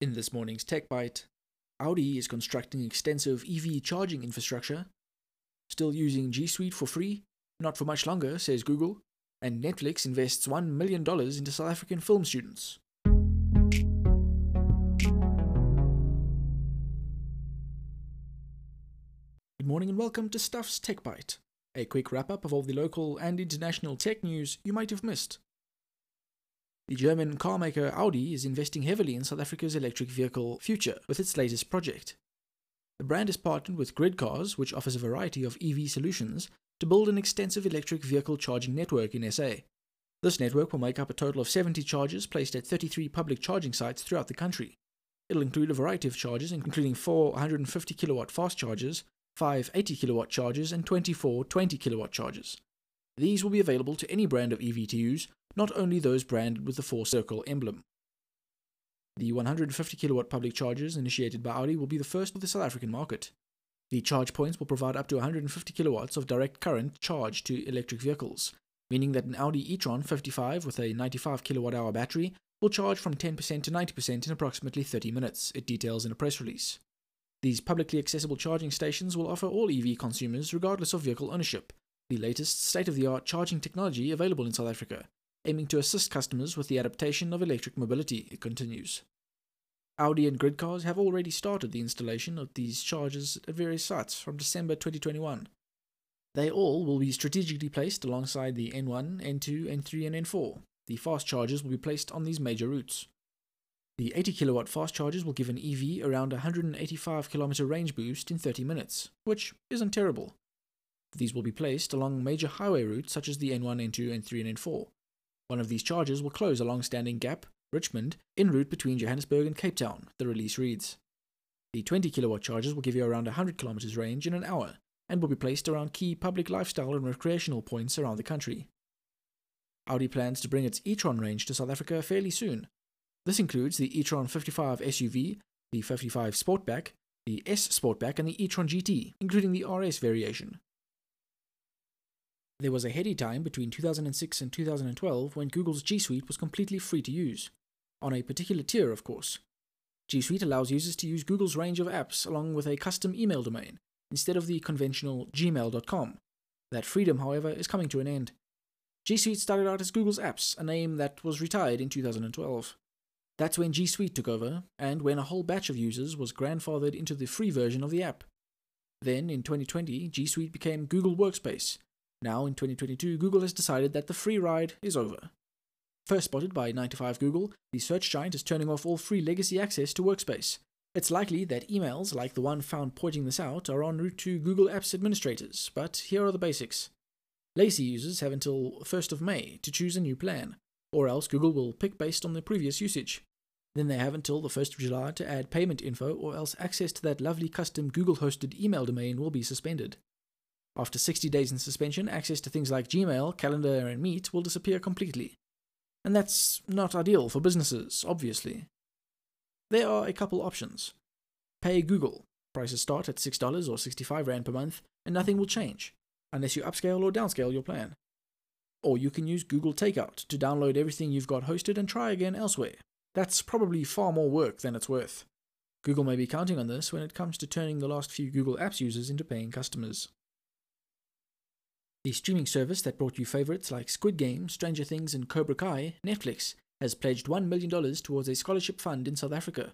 In this morning's Tech Bite, Audi is constructing extensive EV charging infrastructure. Still using G Suite for free? Not for much longer, says Google. And Netflix invests $1 million into South African film students. Good morning and welcome to Stuff's Tech Bite, a quick wrap up of all the local and international tech news you might have missed. The German carmaker Audi is investing heavily in South Africa's electric vehicle future with its latest project. The brand is partnered with GridCars, which offers a variety of EV solutions, to build an extensive electric vehicle charging network in SA. This network will make up a total of 70 chargers placed at 33 public charging sites throughout the country. It'll include a variety of chargers, including four 150 kilowatt fast chargers, five 80 kilowatt chargers, and 24 20 kilowatt chargers. These will be available to any brand of EV to use, not only those branded with the four circle emblem. The 150 kilowatt public chargers initiated by Audi will be the first of the South African market. The charge points will provide up to 150 kilowatts of direct current charge to electric vehicles, meaning that an Audi e-tron 55 with a 95 kilowatt hour battery will charge from 10% to 90% in approximately 30 minutes, it details in a press release. These publicly accessible charging stations will offer all EV consumers, regardless of vehicle ownership, the latest state of the art charging technology available in South Africa, aiming to assist customers with the adaptation of electric mobility, it continues. Audi and GridCars have already started the installation of these chargers at various sites from December 2021. They all will be strategically placed alongside the N1, N2, N3, and N4. The fast chargers will be placed on these major routes. The 80 kilowatt fast chargers will give an EV around 185 kilometer range boost in 30 minutes, which isn't terrible. These will be placed along major highway routes such as the N1, N2, N3, and N4. One of these charges will close along Standing Gap, Richmond, en route between Johannesburg and Cape Town, the release reads. The 20 kilowatt charges will give you around 100 kilometers range in an hour and will be placed around key public lifestyle and recreational points around the country. Audi plans to bring its e-tron range to South Africa fairly soon. This includes the e-tron 55 SUV, the 55 Sportback, the S Sportback, and the e-tron GT, including the RS variation. There was a heady time between 2006 and 2012 when Google's G Suite was completely free to use, on a particular tier, of course. G Suite allows users to use Google's range of apps along with a custom email domain, instead of the conventional gmail.com. That freedom, however, is coming to an end. G Suite started out as Google's Apps, a name that was retired in 2012. That's when G Suite took over, and when a whole batch of users was grandfathered into the free version of the app. Then, in 2020, G Suite became Google Workspace, now, in 2022, Google has decided that the free ride is over. First spotted by 9to5Google, the search giant is turning off all free legacy access to Workspace. It's likely that emails like the one found pointing this out are en route to Google Apps administrators, but here are the basics. Lazy users have until 1st of May to choose a new plan, or else Google will pick based on their previous usage. Then they have until the 1st of July to add payment info, or else access to that lovely custom Google hosted email domain will be suspended. After 60 days in suspension, access to things like Gmail, Calendar, and Meet will disappear completely. And that's not ideal for businesses, obviously. There are a couple options. Pay Google. Prices start at $6 or 65 Rand per month, and nothing will change, unless you upscale or downscale your plan. Or you can use Google Takeout to download everything you've got hosted and try again elsewhere. That's probably far more work than it's worth. Google may be counting on this when it comes to turning the last few Google Apps users into paying customers. The streaming service that brought you favorites like Squid Game, Stranger Things, and Cobra Kai, Netflix, has pledged $1 million towards a scholarship fund in South Africa.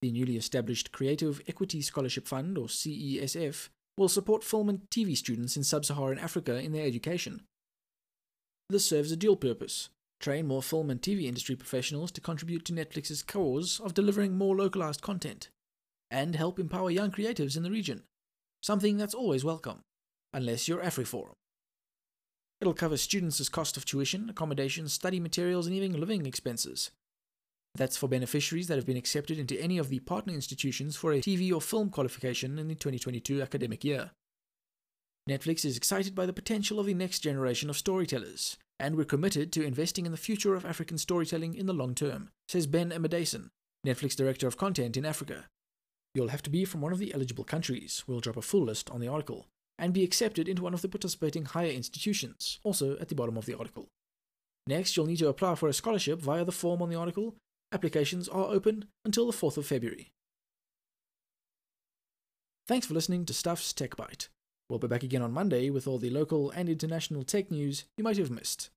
The newly established Creative Equity Scholarship Fund, or CESF, will support film and TV students in sub Saharan Africa in their education. This serves a dual purpose train more film and TV industry professionals to contribute to Netflix's cause of delivering more localized content, and help empower young creatives in the region. Something that's always welcome, unless you're AfriForum. It'll cover students' cost of tuition, accommodation, study materials, and even living expenses. That's for beneficiaries that have been accepted into any of the partner institutions for a TV or film qualification in the 2022 academic year. Netflix is excited by the potential of the next generation of storytellers, and we're committed to investing in the future of African storytelling in the long term, says Ben Amadasun, Netflix Director of Content in Africa. You'll have to be from one of the eligible countries. We'll drop a full list on the article and be accepted into one of the participating higher institutions, also at the bottom of the article. Next, you'll need to apply for a scholarship via the form on the article, Applications are open until the 4th of February. Thanks for listening to Stuff's Tech Bite. We'll be back again on Monday with all the local and international tech news you might have missed.